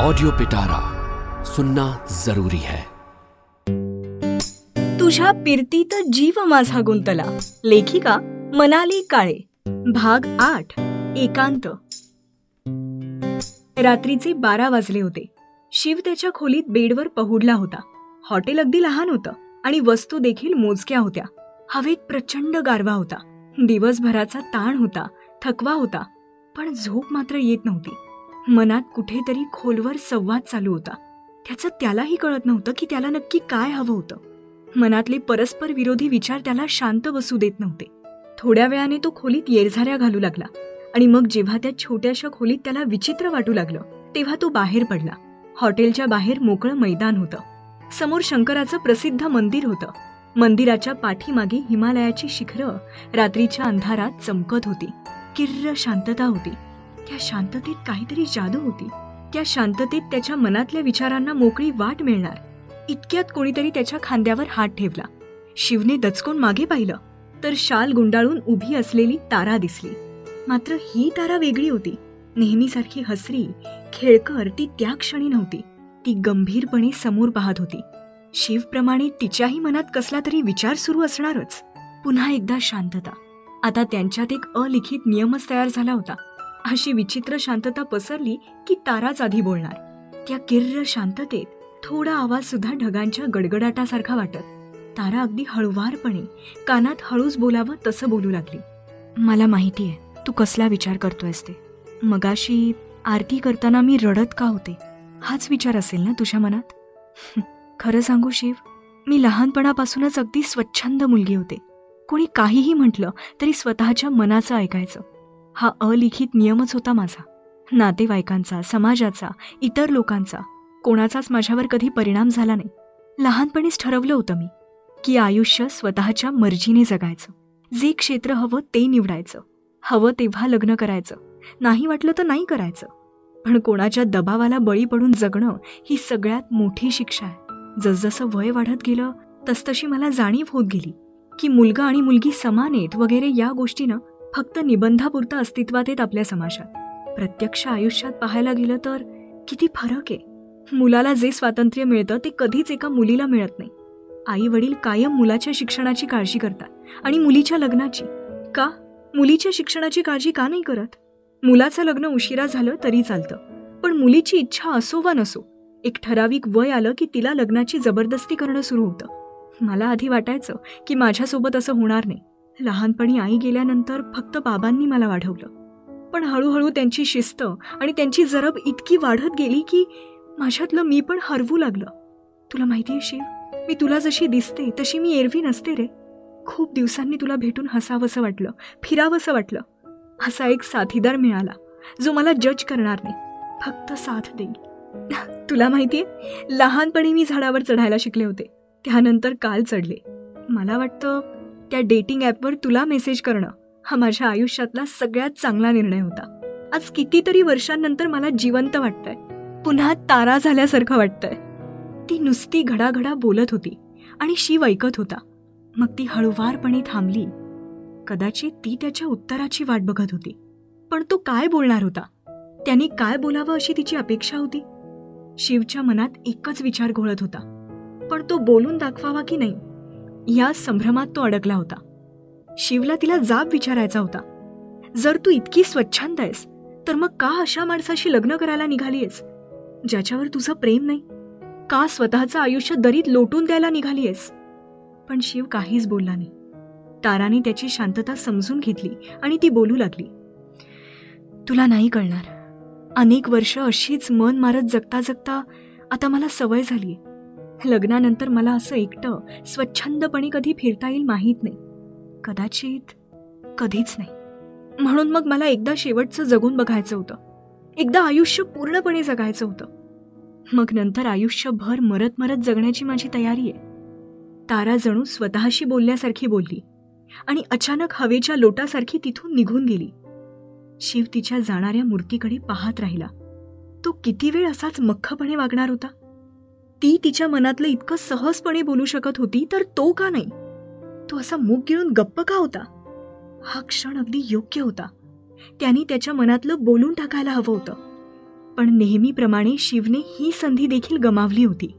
Audio पिटारा सुनना जरूरी है। तुझ्या पिरतीत जीव माझा गुंतला. लेखिका मनाली काळे. भाग आठ एकांत. रात्रीचे बारा वाजले होते. शिव त्याच्या खोलीत बेडवर पहुडला होता. हॉटेल अगदी लहान होतं आणि वस्तू देखील मोजक्या होत्या. हवेत प्रचंड गारवा होता. दिवसभराचा ताण होता थकवा होता पण झोप मात्र येत नव्हती. मनात कुठेतरी खोलवर संवाद चालू होता. त्याचं त्यालाही कळत नव्हतं की त्याला नक्की काय हवं होतं. मनातले परस्पर विरोधी विचार त्याला शांत बसू देत नव्हते. थोड्या वेळाने तो खोलीत येरझाऱ्या घालू लागला आणि मग जेव्हा त्या छोट्याशा खोलीत त्याला विचित्र वाटू लागलं तेव्हा तो बाहेर पडला. हॉटेलच्या बाहेर मोकळं मैदान होतं. समोर शंकराचं प्रसिद्ध मंदिर होतं. मंदिराच्या पाठीमागे हिमालयाची शिखरं रात्रीच्या अंधारात चमकत होती. किर्र शांतता होती. त्या शांततेत काहीतरी जादू होती. त्या शांततेत त्याच्या मनातल्या विचारांना मोकळी वाट मिळणार. इतक्यात कोणीतरी त्याच्या खांद्यावर हात ठेवला. शिवने दचकून मागे पाहिलं तर शाल गुंडाळून उभी असलेली तारा दिसली. मात्र ही तारा वेगळी होती. नेहमीसारखी हसरी खेळकर ती त्या क्षणी नव्हती. ती गंभीरपणे समोर पाहत होती. शिवप्रमाणे तिच्याही मनात कसला तरी विचार सुरू असणारच. पुन्हा एकदा शांतता. आता त्यांच्यात एक अलिखित नियमच तयार झाला होता. अशी विचित्र शांतता पसरली की ताराच आधी बोलणार. त्या किर्र शांततेत थोडा आवाज सुद्धा ढगांच्या गडगडाटासारखा वाटत. तारा अगदी हळुवारपणे कानात हळूच बोलावं तसं बोलू लागली. मला माहिती आहे तू कसला विचार करतोयस ते. मगाशी आरती करताना मी रडत का होते? हाच विचार असेल ना तुझ्या मनात? खरं सांगू शिव मी लहानपणापासूनच अगदी स्वच्छंद मुलगी होते. कोणी काहीही म्हटलं तरी स्वतःच्या मनाचं ऐकायचं. हा अलिखित नियमच होता माझा. नातेवाईकांचा समाजाचा इतर लोकांचा. कोणाचाच माझ्यावर कधी परिणाम झाला नाही. लहानपणीच ठरवलं होतं मी की आयुष्य स्वतःच्या मर्जीने जगायचं. जे क्षेत्र हवं ते निवडायचं. हवं तेव्हा लग्न करायचं. नाही वाटलं तर नाही करायचं. पण कोणाच्या दबावाला बळी पडून जगणं ही सगळ्यात मोठी शिक्षा आहे. जसजसं वय वाढत गेलं तसतशी मला जाणीव होत गेली की मुलगा आणि मुलगी समान आहेत वगैरे या गोष्टीनं फक्त निबंधापुरतं अस्तित्वात आहेत आपल्या समाजात. प्रत्यक्ष आयुष्यात पाहायला गेलं तर किती फरक आहे. मुलाला जे स्वातंत्र्य मिळतं ते कधीच एका मुलीला मिळत नाही. आई वडील कायम मुलाच्या शिक्षणाची काळजी करतात आणि मुलीच्या लग्नाची. का? मुलीच्या शिक्षणाची काळजी का नाही करत? मुलाचं लग्न उशिरा झालं तरी चालतं. पण मुलीची इच्छा असो वा नसो एक ठराविक वय आलं की तिला लग्नाची जबरदस्ती करणं सुरू होतं. मला आधी वाटायचं की माझ्यासोबत असं होणार नाही. लहानपणी आई गेल्यानंतर फक्त बाबांनी मला वाढवलं. पण हळूहळू त्यांची शिस्त आणि त्यांची जरब इतकी वाढत गेली की माझ्यातलं मी पण हरवू लागलं. तुला माहिती आहे शिव मी तुला जशी दिसते तशी मी एरवी नसते रे. खूप दिवसांनी तुला भेटून हसावंसं वाटलं फिरावंसं वाटलं. असा एक साथीदार मिळाला जो मला जज करणार नाही फक्त साथ देईल. तुला माहितीये लहानपणी मी झाडावर चढायला शिकले होते त्यानंतर काल चढले. मला वाटतं त्या डेटिंग ॲपवर तुला मेसेज करणं हा माझ्या आयुष्यातला सगळ्यात चांगला निर्णय होता. आज कितीतरी वर्षांनंतर मला जिवंत वाटतंय. पुन्हा तारा झाल्यासारखं वाटतंय. ती नुसती घडाघडा बोलत होती आणि शिव ऐकत होता. मग ती हळुवारपणे थांबली. कदाचित ती त्याच्या उत्तराची वाट बघत होती. पण तो काय बोलणार होता? त्यांनी काय बोलावं अशी तिची अपेक्षा होती? शिवच्या मनात एकच विचार घोळत होता. पण तो बोलून दाखवावा की नाही? या संभ्रमात तो अडकला होता. शिवला तिला जाब विचारायचा होता. जर तू इतकी स्वच्छंद आहेस तर मग का अशा माणसाशी लग्न करायला निघालीयस? ज्याच्यावर तुझं प्रेम नाही. का स्वतःचं आयुष्य दरीत लोटून द्यायला निघालीयस? पण शिव काहीच बोलला नाही. ताराने त्याची शांतता समजून घेतली आणि ती बोलू लागली. तुला नाही कळणार. अनेक वर्ष अशीच मन मारत जगता जगता आता मला सवय झालीय. लग्नानंतर मला असं एकटं स्वच्छंदपणे कधी फिरता येईल माहीत नाही. कदाचित कधीच नाही. म्हणून मग मला एकदा शेवटचं जगून बघायचं होतं. एकदा आयुष्य पूर्णपणे जगायचं होतं. मग नंतर आयुष्यभर मरत मरत जगण्याची माझी तयारी आहे. तारा जणू स्वतःशी बोलल्यासारखी बोलली आणि अचानक हवेच्या लोटासारखी तिथून निघून गेली. शिव तिच्या जाणाऱ्या मूर्तीकडे पाहत राहिला. तो किती वेळ असाच मख्खपणे वागणार होता? ती तिच्या मनातलं इतकं सहजपणे बोलू शकत होती तर तो का नाही? तो असा मूग गिळून गप्प का होता? हा क्षण अगदी योग्य होता. त्यांनी त्याच्या मनातलं बोलून टाकायला हवं होतं. पण नेहमीप्रमाणे शिवने ही संधी देखील गमावली होती.